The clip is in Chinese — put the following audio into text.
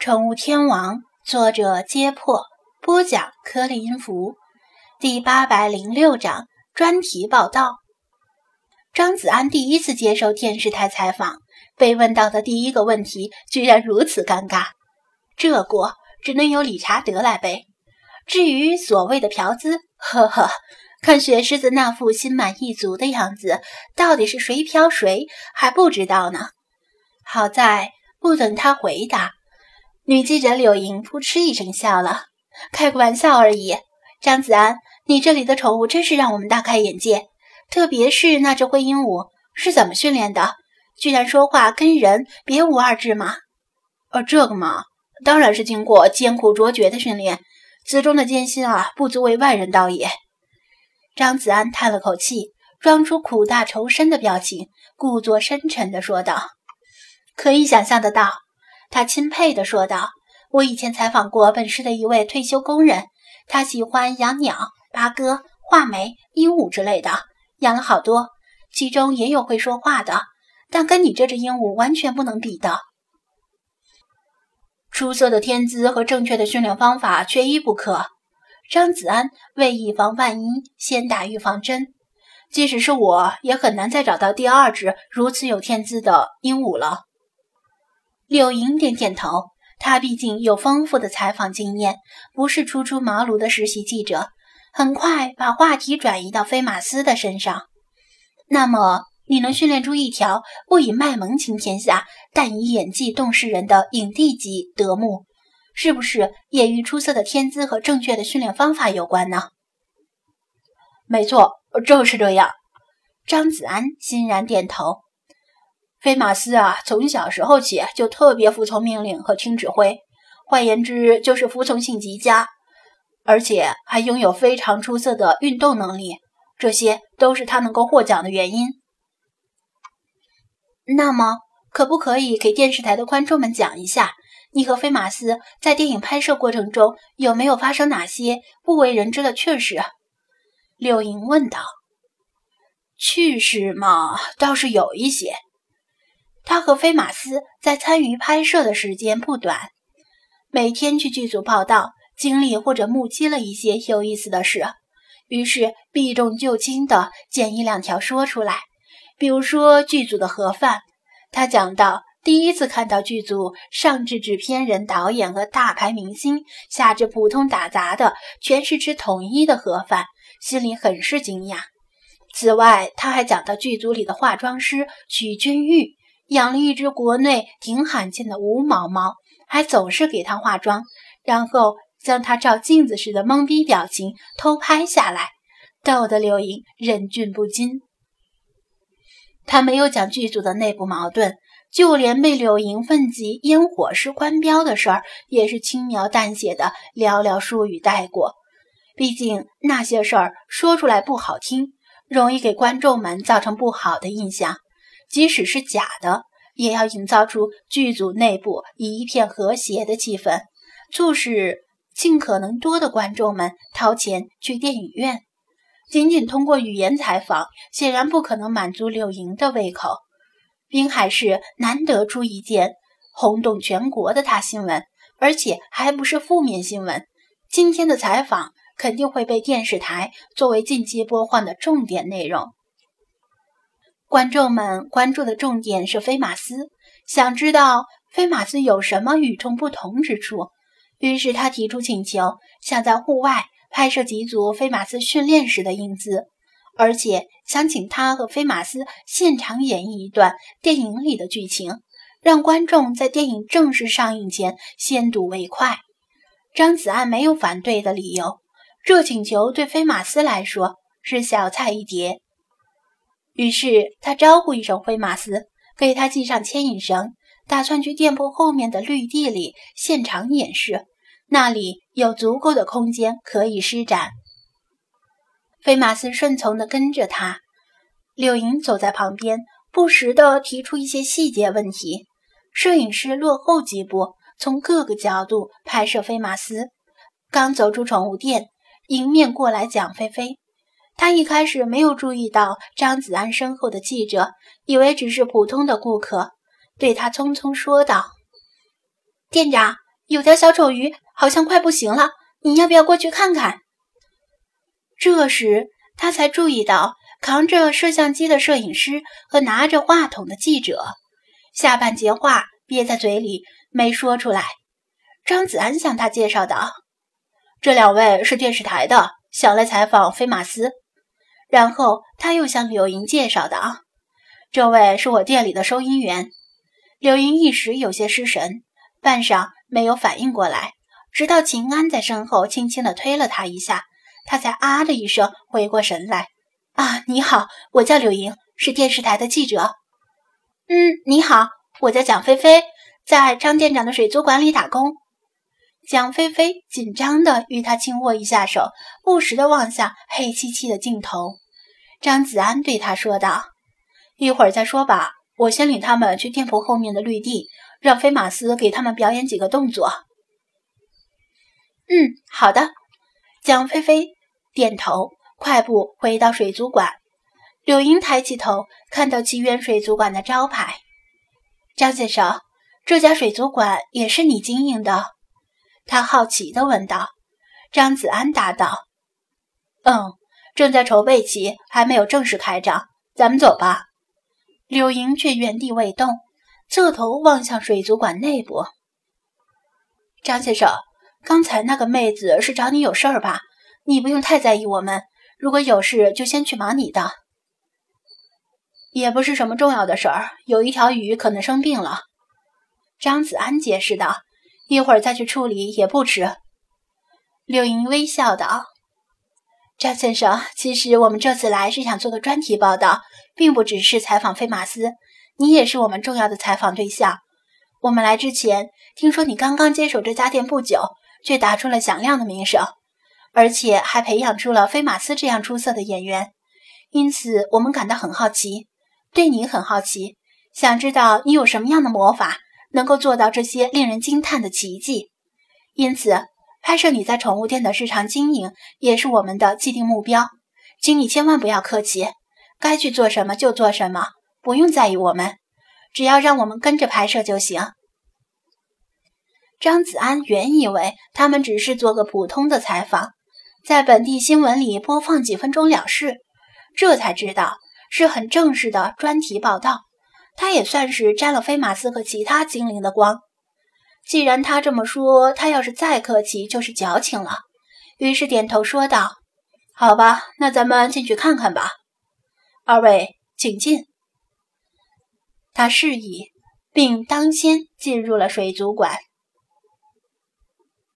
宠物天王》，作者：揭破，播讲：颗粒音符，第八百零六章专题报道。张子安第一次接受电视台采访，被问到的第一个问题居然如此尴尬，这锅只能由理查德来背。至于所谓的嫖资，呵呵，看雪狮子那副心满意足的样子，到底是谁嫖谁还不知道呢。好在不等他回答，女记者柳莹扑哧一声笑了，开个玩笑而已。张子安，你这里的宠物真是让我们大开眼界，特别是那只灰鹦鹉，是怎么训练的？居然说话跟人别无二致吗？呃，这个嘛，当然是经过艰苦卓绝的训练，此中的艰辛啊，不足为外人道也。张子安叹了口气，装出苦大仇深的表情，故作深沉地说道。可以想象得到，他钦佩地说道：“我以前采访过本市的一位退休工人，他喜欢养鸟、八哥、画眉、鹦鹉之类的，养了好多，其中也有会说话的，但跟你这只鹦鹉完全不能比的。出色的天资和正确的训练方法缺一不可。”张子安为以防万一，先打预防针。即使是我也很难再找到第二只如此有天资的鹦鹉了。柳莹点点头，她毕竟有丰富的采访经验，不是初出茅庐的实习记者。很快把话题转移到菲马斯的身上。那么，你能训练出一条不以卖萌行天下，但以演技动世人的影帝级德牧，是不是也与出色的天资和正确的训练方法有关呢？没错，就是这样。张子安欣然点头。菲马斯啊，从小时候起就特别服从命令和听指挥，换言之就是服从性极佳，而且还拥有非常出色的运动能力，这些都是他能够获奖的原因。那么，可不可以给电视台的观众们讲一下，你和菲马斯在电影拍摄过程中有没有发生哪些不为人知的趣事？柳莹问道。趣事嘛，倒是有一些。他和菲马斯在参与拍摄的时间不短，每天去剧组报道，经历或者目击了一些有意思的事，于是避重就轻地捡一两条说出来。比如说剧组的盒饭，他讲到第一次看到剧组上至制片人、导演和大牌明星，下至普通打杂的，全是吃统一的盒饭，心里很是惊讶。此外，他还讲到剧组里的化妆师许君玉。养了一只国内挺罕见的无毛猫，还总是给它化妆，然后将它照镜子时的懵逼表情偷拍下来，逗得刘莹忍俊不禁。他没有讲剧组的内部矛盾，就连被柳莹问及烟火师官标的事儿，也是轻描淡写的寥寥数语带过。毕竟那些事儿说出来不好听，容易给观众们造成不好的印象。即使是假的，也要营造出剧组内部一片和谐的气氛，促使尽可能多的观众们掏钱去电影院。仅仅通过语言采访，显然不可能满足柳莹的胃口。滨海市难得出一件轰动全国的大新闻，而且还不是负面新闻。今天的采访肯定会被电视台作为近期播放的重点内容。观众们关注的重点是飞马斯，想知道飞马斯有什么与众不同之处。于是他提出请求，想在户外拍摄几组飞马斯训练时的英姿，而且想请他和飞马斯现场演绎一段电影里的剧情，让观众在电影正式上映前先睹为快。张子安没有反对的理由，这请求对飞马斯来说是小菜一碟。于是他招呼一声灰马斯，给他系上牵引绳，打算去店铺后面的绿地里现场演示，那里有足够的空间可以施展。菲马斯顺从地跟着他，柳莹走在旁边，不时地提出一些细节问题。摄影师落后几步，从各个角度拍摄菲马斯。刚走出宠物店，迎面过来蒋菲菲。他一开始没有注意到张子安身后的记者，以为只是普通的顾客，对他匆匆说道：“店长，有条小丑鱼好像快不行了，你要不要过去看看？”这时，他才注意到扛着摄像机的摄影师和拿着话筒的记者，下半截话憋在嘴里没说出来。张子安向他介绍道：“这两位是电视台的，想来采访菲马斯。”然后他又向柳莹介绍道：“这位是我店里的收银员。”柳莹一时有些失神，半晌没有反应过来，直到秦安在身后轻轻地推了他一下，他才啊的一声回过神来：“啊，你好，我叫柳莹，是电视台的记者。”“嗯，你好，我叫蒋菲菲，在张店长的水族馆里打工。”蒋菲菲紧张地与他轻握一下手，不时地望向黑漆漆的镜头。张子安对他说道：“一会儿再说吧，我先领他们去店铺后面的绿地，让菲马斯给他们表演几个动作。”“嗯，好的。”蒋菲菲点头，快步回到水族馆。柳英抬起头，看到奇缘水族馆的招牌。“张先生，这家水族馆也是你经营的？”他好奇地问道：“张子安答道，嗯，正在筹备期，还没有正式开张。咱们走吧。”柳莹却原地未动，侧头望向水族馆内部。张先生，刚才那个妹子是找你有事儿吧？你不用太在意我们，如果有事就先去忙你的。也不是什么重要的事儿，有一条鱼可能生病了。”张子安解释道。一会儿再去处理也不迟。柳莹微笑道：“张先生，其实我们这次来是想做个专题报道，并不只是采访菲马斯。你也是我们重要的采访对象。我们来之前听说你刚刚接手这家店不久，却打出了响亮的名声，而且还培养出了菲马斯这样出色的演员，因此我们感到很好奇，对你很好奇，想知道你有什么样的魔法。”能够做到这些令人惊叹的奇迹，因此拍摄你在宠物店的日常经营也是我们的既定目标。请你千万不要客气，该去做什么就做什么，不用在意我们，只要让我们跟着拍摄就行。张子安原以为他们只是做个普通的采访，在本地新闻里播放几分钟了事，这才知道是很正式的专题报道。他也算是沾了飞马斯和其他精灵的光。既然他这么说，他要是再客气就是矫情了。于是点头说道：“好吧，那咱们进去看看吧。二位请进。”他示意，并当先进入了水族馆。